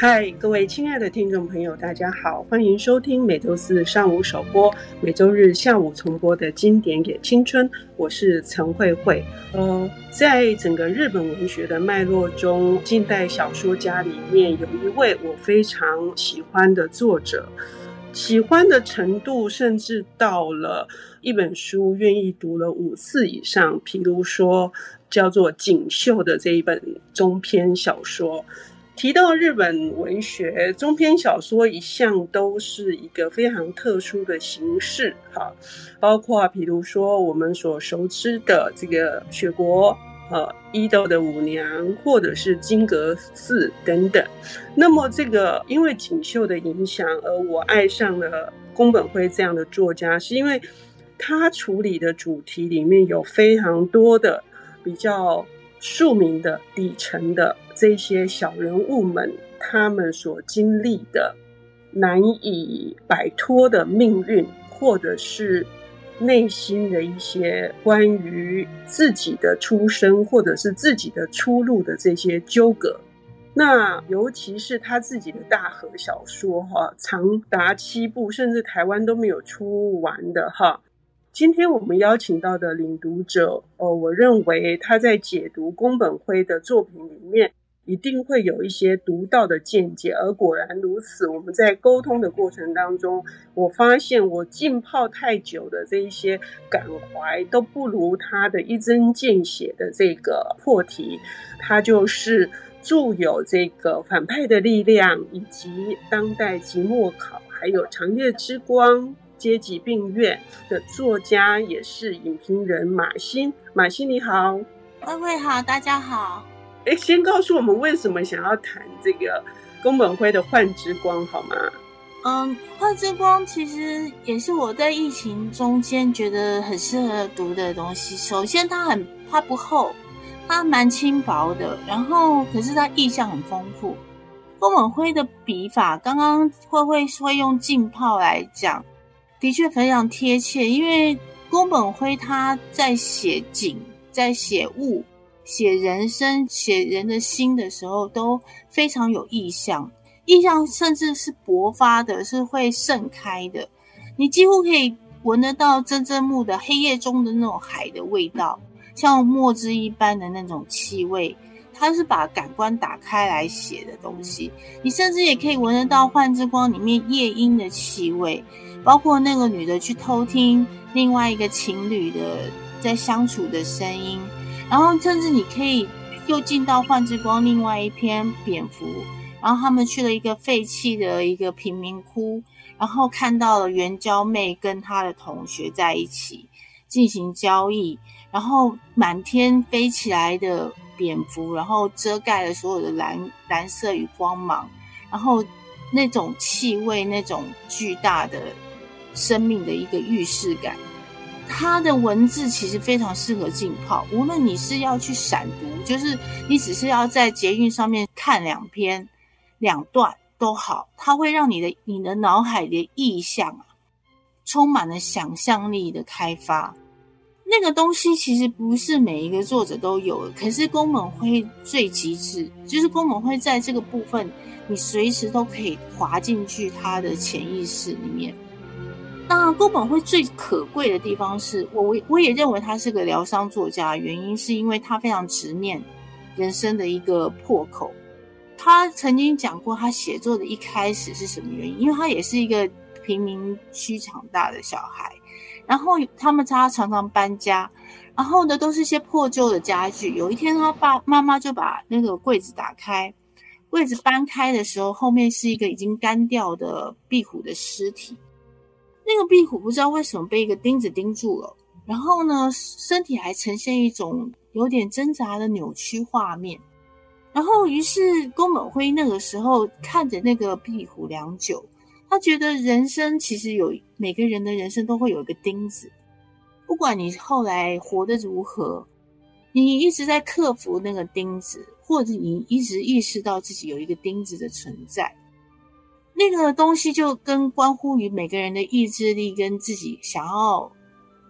嗨，各位亲爱的听众朋友，大家好，欢迎收听每周四上午首播、每周日下午重播的经典也青春。我是陈慧慧。呃，在整个日本文学的脉络中，近代小说家里面有一位我非常喜欢的作者，喜欢的程度甚至到了一本书愿意读了五次以上。譬如说，叫做锦绣的这一本中篇小说。提到日本文学，中篇小说一向都是一个非常特殊的形式，哈，包括比如说我们所熟知的这个雪国，呃，伊豆的舞娘，或者是金阁寺等等。那么这个因为锦绣的影响，而我爱上了宫本辉这样的作家，是因为他处理的主题里面有非常多的比较。庶民的底层的这些小人物们，他们所经历的难以摆脱的命运，或者是内心的一些关于自己的出身，或者是自己的出路的这些纠葛。那尤其是他自己的大河小说，哈，长达七部，甚至台湾都没有出完的，哈。今天我们邀请到的领读者，呃，我认为他在解读宫本辉的作品里面，一定会有一些独到的见解。而果然如此，我们在沟通的过程当中，我发现我浸泡太久的这一些感怀，都不如他的一针见血的这个破题。他就是著有这个反派的力量，以及当代期末考，还有长夜之光。阶级病院的作家也是影评人马欣，马欣你好，慧慧好，大家好。哎，先告诉我们为什么想要谈这个宫本辉的《幻之光》好吗？嗯，《幻之光》其实也是我在疫情中间觉得很适合读的东西。首先，它很它不厚，它蛮轻薄的，然后可是它意象很丰富。宫本辉的笔法，刚刚慧慧会用浸泡来讲。的确非常贴切，因为宫本辉他在写景、在写物、写人生、写人的心的时候，都非常有意象，意象甚至是勃发的，是会盛开的。你几乎可以闻得到真正木的黑夜中的那种海的味道，像墨汁一般的那种气味。他是把感官打开来写的东西，你甚至也可以闻得到《幻之光》里面夜莺的气味。包括那个女的去偷听另外一个情侣的在相处的声音，然后甚至你可以又进到《幻之光》另外一篇蝙蝠，然后他们去了一个废弃的一个贫民窟，然后看到了援交妹跟她的同学在一起进行交易，然后满天飞起来的蝙蝠，然后遮盖了所有的蓝蓝色与光芒，然后那种气味，那种巨大的。生命的一个预示感，它的文字其实非常适合浸泡。无论你是要去闪读，就是你只是要在捷运上面看两篇、两段都好，它会让你的你的脑海的意象啊，充满了想象力的开发。那个东西其实不是每一个作者都有，可是宫本辉最极致，就是宫本辉在这个部分，你随时都可以滑进去他的潜意识里面。那宫本辉最可贵的地方是我，我也认为他是个疗伤作家，原因是因为他非常直面人生的一个破口。他曾经讲过，他写作的一开始是什么原因？因为他也是一个贫民区长大的小孩，然后他们家常常搬家，然后呢都是些破旧的家具。有一天，他爸妈妈就把那个柜子打开，柜子搬开的时候，后面是一个已经干掉的壁虎的尸体。那个壁虎不知道为什么被一个钉子钉住了，然后呢，身体还呈现一种有点挣扎的扭曲画面。然后，于是宫本辉那个时候看着那个壁虎良久，他觉得人生其实有每个人的人生都会有一个钉子，不管你后来活得如何，你一直在克服那个钉子，或者你一直意识到自己有一个钉子的存在。那个东西就跟关乎于每个人的意志力，跟自己想要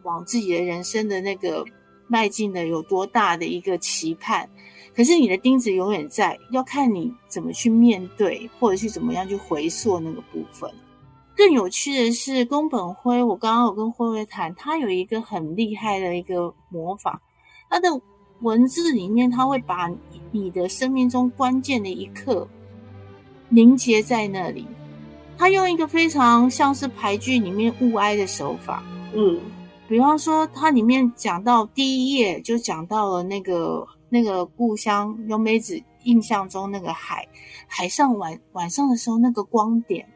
往自己的人生的那个迈进的有多大的一个期盼。可是你的钉子永远在，要看你怎么去面对，或者去怎么样去回溯那个部分。更有趣的是，宫本辉，我刚刚有跟辉辉谈，他有一个很厉害的一个魔法，他的文字里面他会把你的生命中关键的一刻凝结在那里。他用一个非常像是俳句里面物哀的手法，嗯，比方说，他里面讲到第一页就讲到了那个那个故乡优美子印象中那个海，海上晚晚上的时候那个光点。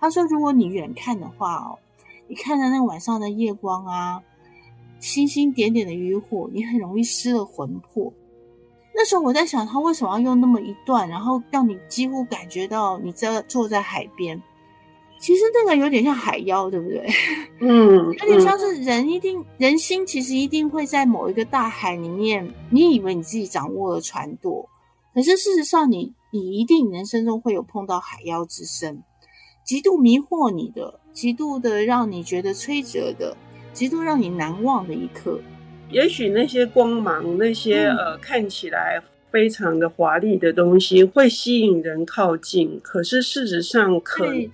他说：“如果你远看的话哦，你看着那个晚上的夜光啊，星星点点的渔火，你很容易失了魂魄。那时候我在想，他为什么要用那么一段，然后让你几乎感觉到你在坐在海边？其实那个有点像海妖，对不对？嗯，有点像是人一定人心，其实一定会在某一个大海里面，你以为你自己掌握了船舵，可是事实上你，你你一定人生中会有碰到海妖之身。”极度迷惑你的，极度的让你觉得摧折的，极度让你难忘的一刻。也许那些光芒，那些、嗯、呃看起来非常的华丽的东西，会吸引人靠近。可是事实上，可能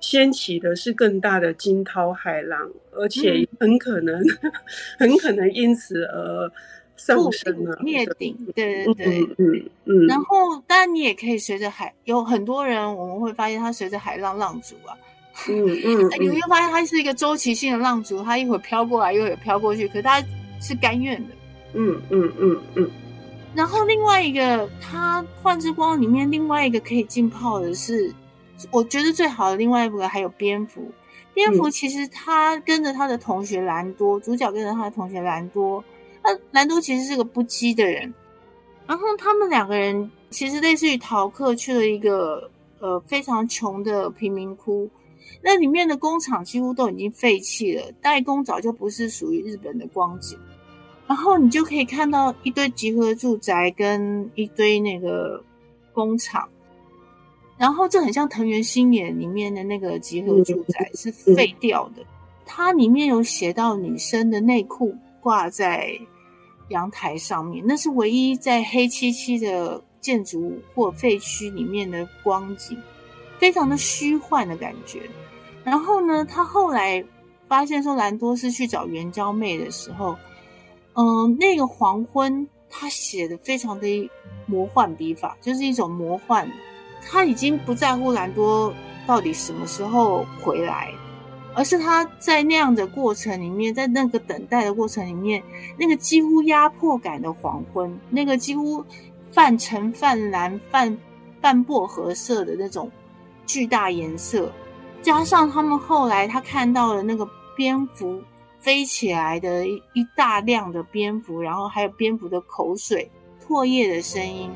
掀起的是更大的惊涛骇浪，而且很可能，嗯、很可能因此而。上升了，灭顶，对对对，嗯嗯，嗯。然后，当然你也可以随着海，有很多人我们会发现他随着海浪浪逐啊，嗯 嗯，你会发现他是一个周期性的浪逐，他一会儿飘过来，一会儿飘过去，可是他是甘愿的，嗯嗯嗯嗯。然后另外一个，他幻之光里面另外一个可以浸泡的是，我觉得最好的另外一个还有蝙蝠，蝙蝠其实他跟着他的同学兰多，主角跟着他的同学兰多。那兰多其实是个不羁的人，然后他们两个人其实类似于逃课去了一个呃非常穷的贫民窟，那里面的工厂几乎都已经废弃了，代工早就不是属于日本的光景，然后你就可以看到一堆集合住宅跟一堆那个工厂，然后这很像藤原新野里面的那个集合住宅是废掉的，它里面有写到女生的内裤。挂在阳台上面，那是唯一在黑漆漆的建筑物或废墟里面的光景，非常的虚幻的感觉。然后呢，他后来发现说兰多是去找援交妹的时候，嗯、呃，那个黄昏他写的非常的魔幻笔法，就是一种魔幻，他已经不在乎兰多到底什么时候回来。而是他在那样的过程里面，在那个等待的过程里面，那个几乎压迫感的黄昏，那个几乎泛橙、泛蓝、泛泛薄荷色的那种巨大颜色，加上他们后来他看到了那个蝙蝠飞起来的一一大量的蝙蝠，然后还有蝙蝠的口水、唾液的声音，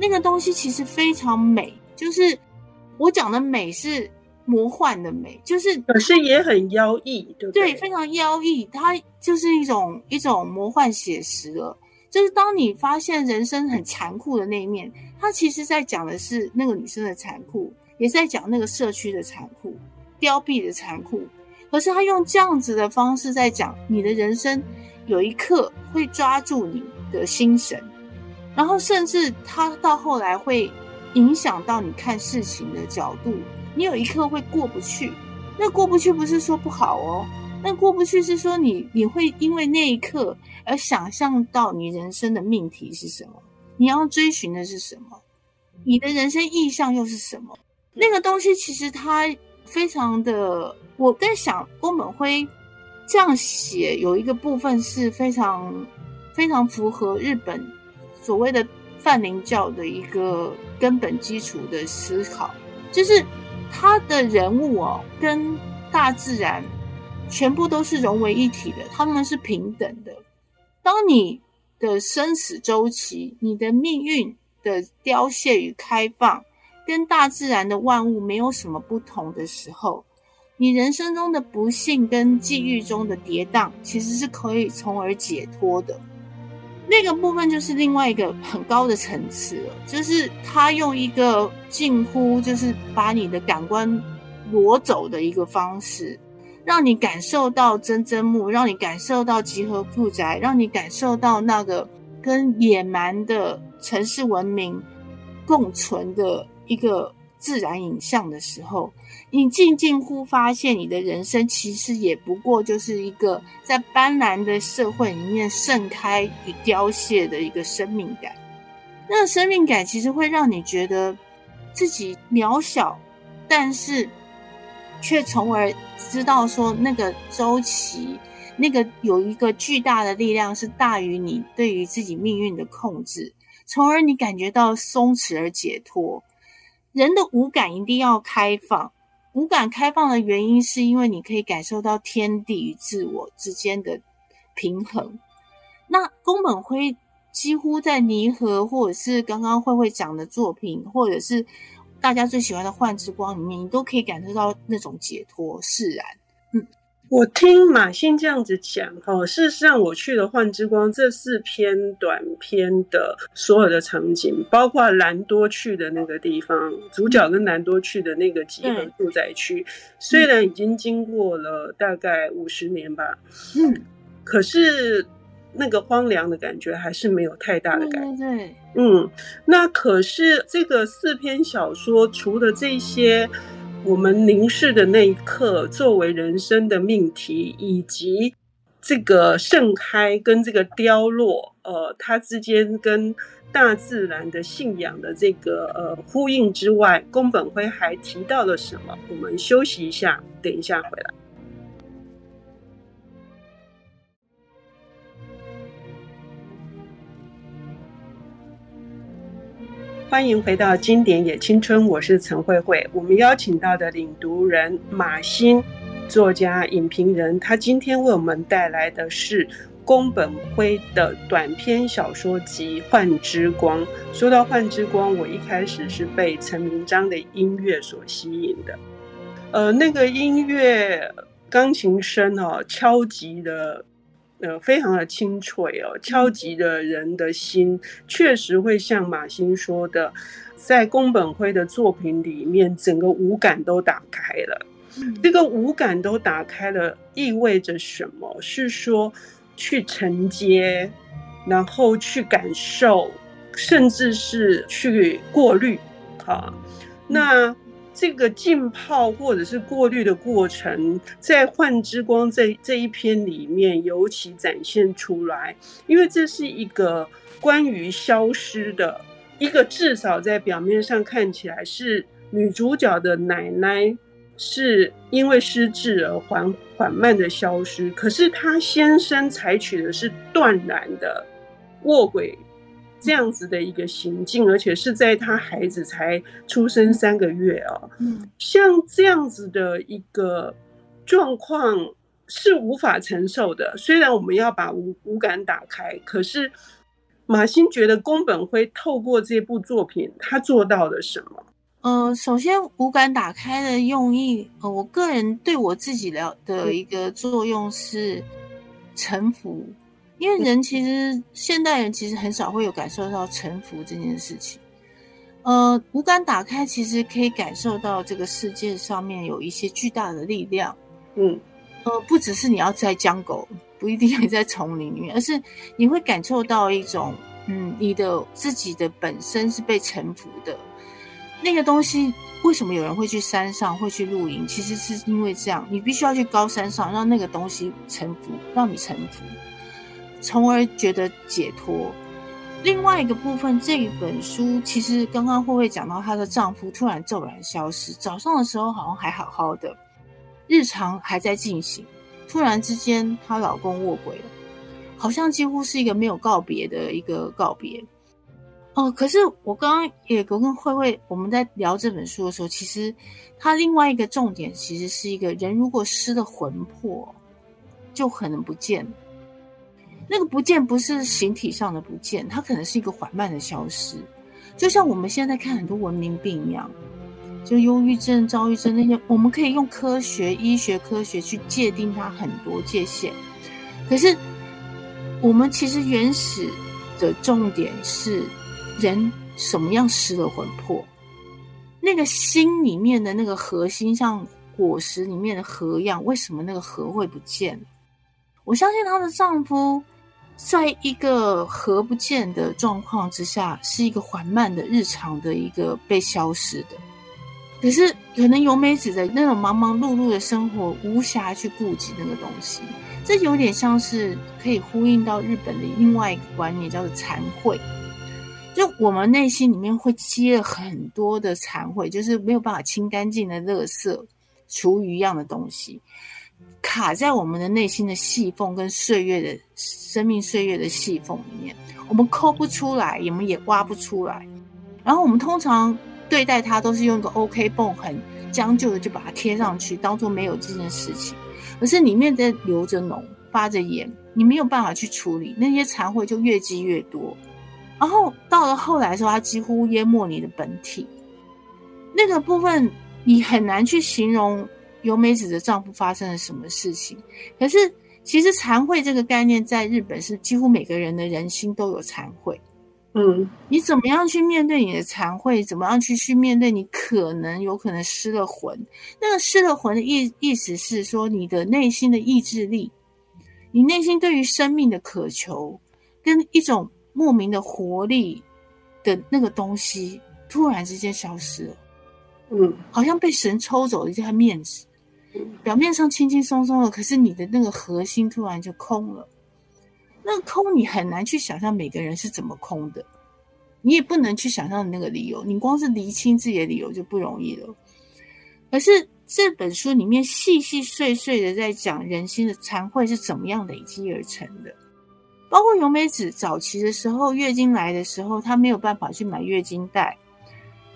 那个东西其实非常美，就是我讲的美是。魔幻的美，就是可是也很妖异，对不对？对，非常妖异，它就是一种一种魔幻写实了。就是当你发现人生很残酷的那一面，它其实在讲的是那个女生的残酷，也是在讲那个社区的残酷、凋敝的残酷。可是他用这样子的方式在讲你的人生，有一刻会抓住你的心神，然后甚至他到后来会影响到你看事情的角度。你有一刻会过不去，那过不去不是说不好哦，那过不去是说你你会因为那一刻而想象到你人生的命题是什么，你要追寻的是什么，你的人生意向又是什么？那个东西其实它非常的，我在想宫本辉这样写有一个部分是非常非常符合日本所谓的泛灵教的一个根本基础的思考，就是。他的人物哦，跟大自然全部都是融为一体的，他们是平等的。当你的生死周期、你的命运的凋谢与开放，跟大自然的万物没有什么不同的时候，你人生中的不幸跟际遇中的跌宕，其实是可以从而解脱的。那个部分就是另外一个很高的层次了，就是他用一个近乎就是把你的感官挪走的一个方式，让你感受到真真木，让你感受到集合住宅，让你感受到那个跟野蛮的城市文明共存的一个自然影像的时候，你静静忽发现，你的人生其实也不过就是一个在斑斓的社会里面盛开与凋谢的一个生命感。那个生命感其实会让你觉得自己渺小，但是却从而知道说那个周期。那个有一个巨大的力量是大于你对于自己命运的控制，从而你感觉到松弛而解脱。人的五感一定要开放，五感开放的原因是因为你可以感受到天地与自我之间的平衡。那宫本辉几乎在泥河，或者是刚刚慧慧讲的作品，或者是大家最喜欢的《幻之光》里面，你都可以感受到那种解脱释然。嗯。我听马欣这样子讲，哈，事实上我去了《幻之光》这四篇短篇的所有的场景，包括兰多去的那个地方，主角跟兰多去的那个集合住宅区，虽然已经经过了大概五十年吧，嗯，可是那个荒凉的感觉还是没有太大的感觉，对，嗯，那可是这个四篇小说除了这些。我们凝视的那一刻，作为人生的命题，以及这个盛开跟这个凋落，呃，它之间跟大自然的信仰的这个呃呼应之外，宫本辉还提到了什么？我们休息一下，等一下回来。欢迎回到经典也青春，我是陈慧慧。我们邀请到的领读人马欣，作家、影评人，他今天为我们带来的是宫本辉的短篇小说集《幻之光》。说到《幻之光》，我一开始是被陈明章的音乐所吸引的。呃，那个音乐钢琴声哦，敲击的。呃，非常的清脆哦，敲击的人的心，确实会像马欣说的，在宫本辉的作品里面，整个五感都打开了。这个五感都打开了，意味着什么？是说去承接，然后去感受，甚至是去过滤。好，那。这个浸泡或者是过滤的过程，在《幻之光》这这一篇里面尤其展现出来，因为这是一个关于消失的一个，至少在表面上看起来是女主角的奶奶是因为失智而缓缓慢的消失，可是她先生采取的是断然的卧轨。这样子的一个行径，而且是在他孩子才出生三个月哦，嗯，像这样子的一个状况是无法承受的。虽然我们要把五五感打开，可是马欣觉得宫本辉透过这部作品，他做到了什么？呃，首先五感打开的用意，呃，我个人对我自己了的一个作用是臣服。因为人其实现代人其实很少会有感受到臣服这件事情，呃，五感打开其实可以感受到这个世界上面有一些巨大的力量，嗯，呃，不只是你要在江狗，不一定要在丛林里面，而是你会感受到一种，嗯，你的自己的本身是被臣服的，那个东西。为什么有人会去山上会去露营？其实是因为这样，你必须要去高山上，让那个东西臣服，让你臣服。从而觉得解脱。另外一个部分，这一本书其实刚刚慧慧讲到，她的丈夫突然骤然消失，早上的时候好像还好好的，日常还在进行，突然之间她老公卧轨了，好像几乎是一个没有告别的一个告别。哦、可是我刚刚也跟慧慧我们在聊这本书的时候，其实它另外一个重点其实是一个人如果失了魂魄，就可能不见了。那个不见不是形体上的不见，它可能是一个缓慢的消失，就像我们现在看很多文明病一样，就忧郁症、躁郁症那些，我们可以用科学、医学科学去界定它很多界限。可是我们其实原始的重点是人什么样失了魂魄，那个心里面的那个核心，像果实里面的核一样，为什么那个核会不见？我相信她的丈夫。在一个核不见的状况之下，是一个缓慢的日常的一个被消失的。可是，可能由美子的那种忙忙碌碌的生活，无暇去顾及那个东西。这有点像是可以呼应到日本的另外一个观念，叫做惭愧。就我们内心里面会积了很多的惭愧，就是没有办法清干净的垃圾、厨余一样的东西，卡在我们的内心的细缝跟岁月的生命岁月的细缝里面，我们抠不出来，我们也挖不出来。然后我们通常。对待它都是用一个 OK 绷，很将就的就把它贴上去，当做没有这件事情。可是里面在流着脓、发着炎，你没有办法去处理，那些残秽就越积越多。然后到了后来的时候，它几乎淹没你的本体。那个部分你很难去形容由美子的丈夫发生了什么事情。可是其实惭愧这个概念在日本是几乎每个人的人心都有惭愧。嗯，你怎么样去面对你的惭愧？怎么样去去面对你可能有可能失了魂？那个失了魂的意意思是说，你的内心的意志力，你内心对于生命的渴求，跟一种莫名的活力的那个东西，突然之间消失了。嗯，好像被神抽走了一下面子，表面上轻轻松松的，可是你的那个核心突然就空了。那个空你很难去想象每个人是怎么空的，你也不能去想象那个理由，你光是厘清自己的理由就不容易了。可是这本书里面细细碎碎的在讲人心的惭愧是怎么样累积而成的，包括由美子早期的时候，月经来的时候，她没有办法去买月经带，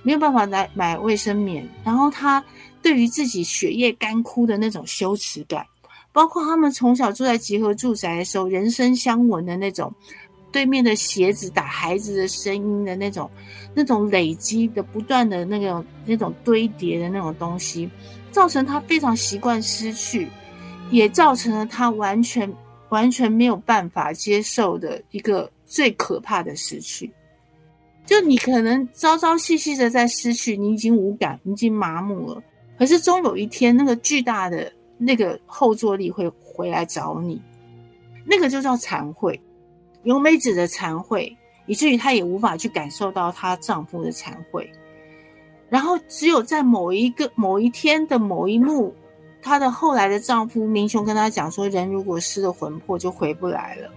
没有办法来买卫生棉，然后她对于自己血液干枯的那种羞耻感。包括他们从小住在集合住宅的时候，人声相闻的那种，对面的鞋子打孩子的声音的那种，那种累积的不断的那种那种堆叠的那种东西，造成他非常习惯失去，也造成了他完全完全没有办法接受的一个最可怕的失去。就你可能朝朝夕夕的在失去，你已经无感，你已经麻木了，可是终有一天，那个巨大的。那个后坐力会回来找你，那个就叫惭愧，由美子的惭愧，以至于她也无法去感受到她丈夫的惭愧。然后只有在某一个某一天的某一幕，她的后来的丈夫明雄跟她讲说：“人如果失了魂魄，就回不来了。”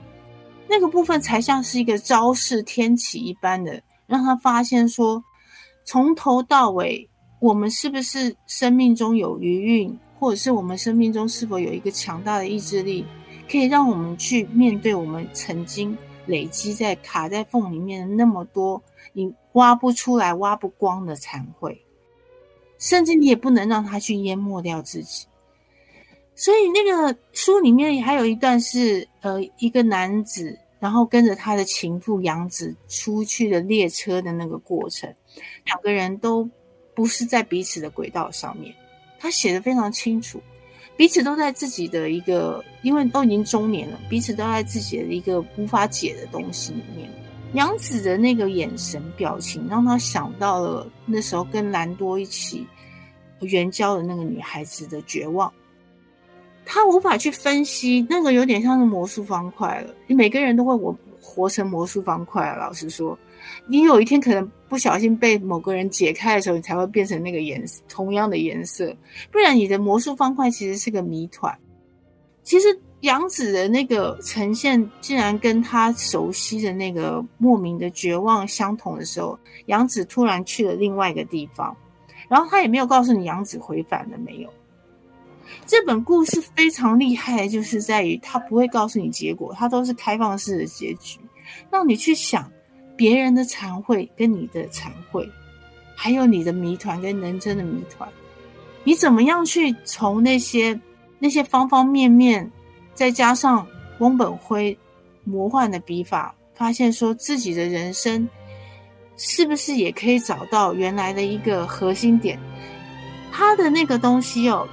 那个部分才像是一个昭示天启一般的，让她发现说，从头到尾，我们是不是生命中有余韵？或者是我们生命中是否有一个强大的意志力，可以让我们去面对我们曾经累积在卡在缝里面的那么多你挖不出来、挖不光的惭愧，甚至你也不能让它去淹没掉自己。所以那个书里面还有一段是，呃，一个男子然后跟着他的情妇杨子出去的列车的那个过程，两个人都不是在彼此的轨道上面。他写的非常清楚，彼此都在自己的一个，因为都已经中年了，彼此都在自己的一个无法解的东西里面。杨子的那个眼神表情，让他想到了那时候跟兰多一起援交的那个女孩子的绝望。他无法去分析，那个有点像是魔术方块了。每个人都会我活成魔术方块，老实说。你有一天可能不小心被某个人解开的时候，你才会变成那个颜色，同样的颜色。不然你的魔术方块其实是个谜团。其实杨子的那个呈现，竟然跟他熟悉的那个莫名的绝望相同的时候，杨子突然去了另外一个地方，然后他也没有告诉你杨子回返了没有。这本故事非常厉害，就是在于他不会告诉你结果，他都是开放式的结局，让你去想。别人的惭愧跟你的惭愧，还有你的谜团跟人生的谜团，你怎么样去从那些那些方方面面，再加上翁本辉魔幻的笔法，发现说自己的人生是不是也可以找到原来的一个核心点？他的那个东西哦，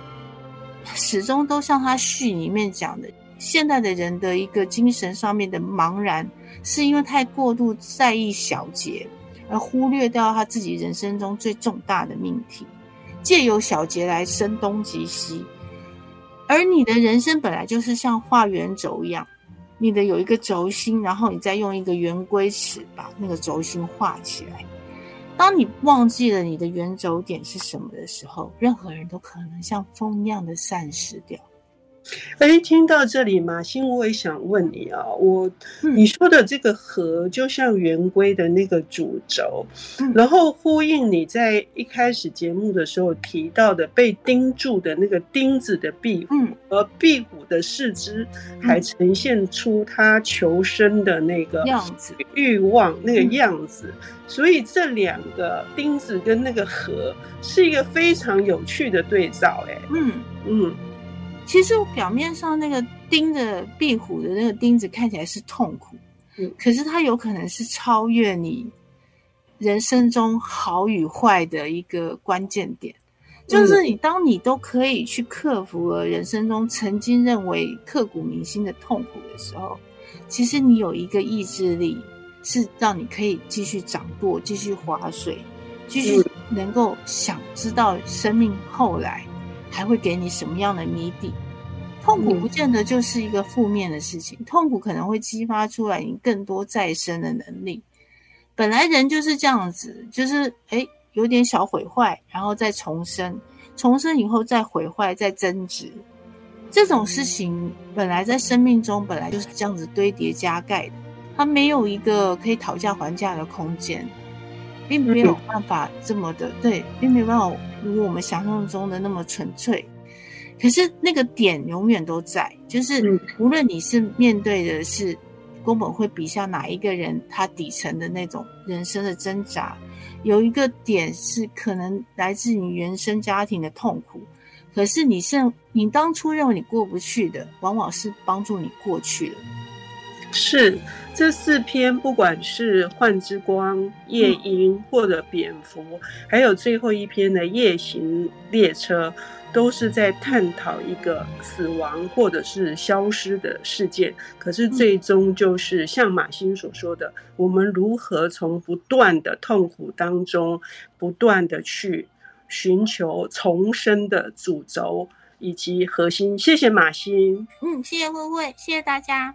始终都像他序里面讲的，现代的人的一个精神上面的茫然。是因为太过度在意小节，而忽略掉他自己人生中最重大的命题，借由小节来声东击西。而你的人生本来就是像画圆轴一样，你的有一个轴心，然后你再用一个圆规尺把那个轴心画起来。当你忘记了你的圆轴点是什么的时候，任何人都可能像风一样的散失掉。哎，听到这里，马欣，我也想问你啊，我你说的这个和就像圆规的那个主轴，嗯、然后呼应你在一开始节目的时候提到的被钉住的那个钉子的壁虎，嗯、而壁虎的四肢还呈现出它求生的那个样子、欲望那个样子，嗯、所以这两个钉子跟那个和是一个非常有趣的对照，哎，嗯。嗯。其实表面上那个钉着壁虎的那个钉子看起来是痛苦，嗯，可是它有可能是超越你人生中好与坏的一个关键点，就是你当你都可以去克服了人生中曾经认为刻骨铭心的痛苦的时候，其实你有一个意志力是让你可以继续掌舵、继续划水、继续能够想知道生命后来。还会给你什么样的谜底？痛苦不见得就是一个负面的事情，痛苦可能会激发出来你更多再生的能力。本来人就是这样子，就是诶有点小毁坏，然后再重生，重生以后再毁坏，再增值。这种事情本来在生命中本来就是这样子堆叠加盖的，它没有一个可以讨价还价的空间。并没有办法这么的对，并没有办法如我们想象中的那么纯粹。可是那个点永远都在，就是无论你是面对的是宫本会笔下哪一个人，他底层的那种人生的挣扎，有一个点是可能来自你原生家庭的痛苦。可是你是你当初认为你过不去的，往往是帮助你过去了。是。这四篇，不管是《幻之光》、《夜莺》或者《蝙蝠》，还有最后一篇的《夜行列车》，都是在探讨一个死亡或者是消失的事件。可是最终就是像马欣所说的，我们如何从不断的痛苦当中，不断的去寻求重生的主轴以及核心。谢谢马欣，嗯，谢谢慧慧，谢谢大家，